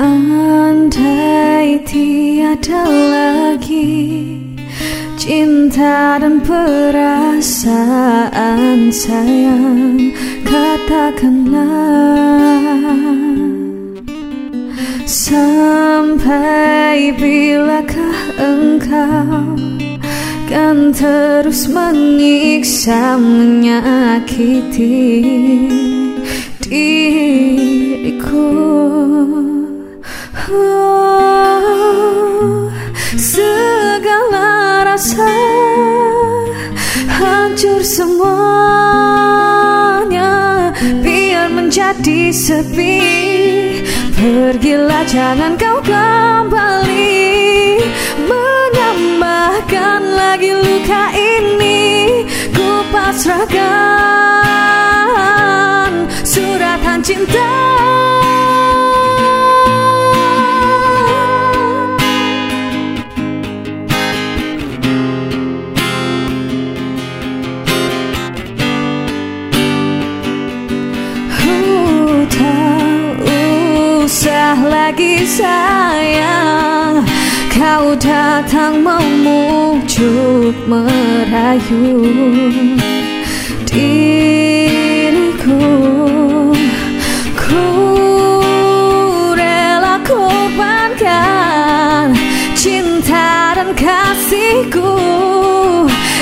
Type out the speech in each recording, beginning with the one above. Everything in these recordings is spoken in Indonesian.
Andai tiada lagi Cinta dan perasaan sayang Katakanlah. Sampai bilakah engkau Kan terus menyiksa menyakiti diriku hancur semuanya Biar menjadi sepi. Pergilah jangan kau kembali. Menambahkan lagi luka ini. Ku pasrahkan lagi sayang. Kau datang memujuk merayu Diriku. Ku rela korbankan Cinta dan kasihku.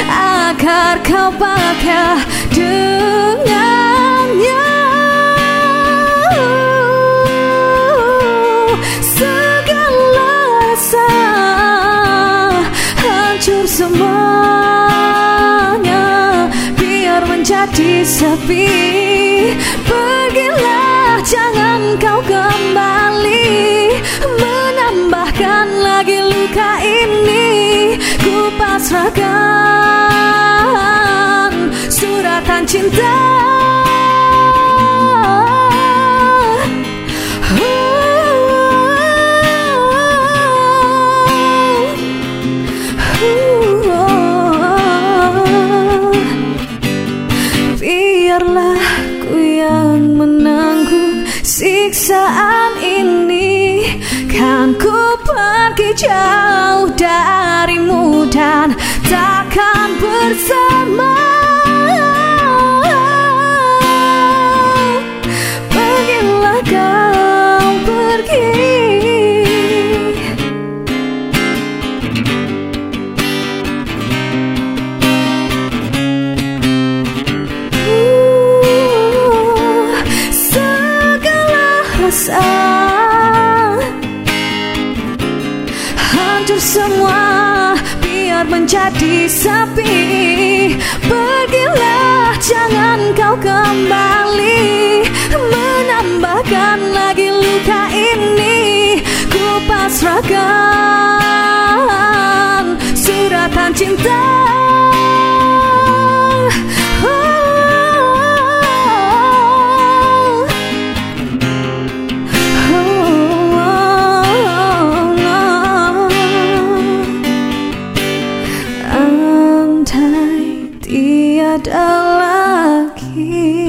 Agar kau bahagia dengannya sepi. Pergilah jangan kau kembali. Menambahkan lagi luka ini. Ku pasrahkan suratan cinta yang menanggung siksaan ini. Kan ku pergi jauh darimu dan takkan bersama Hancur semua biar menjadi sepi Pergilah jangan kau kembali. Menambahkan lagi luka ini. Ku pasrahkan suratan cinta here.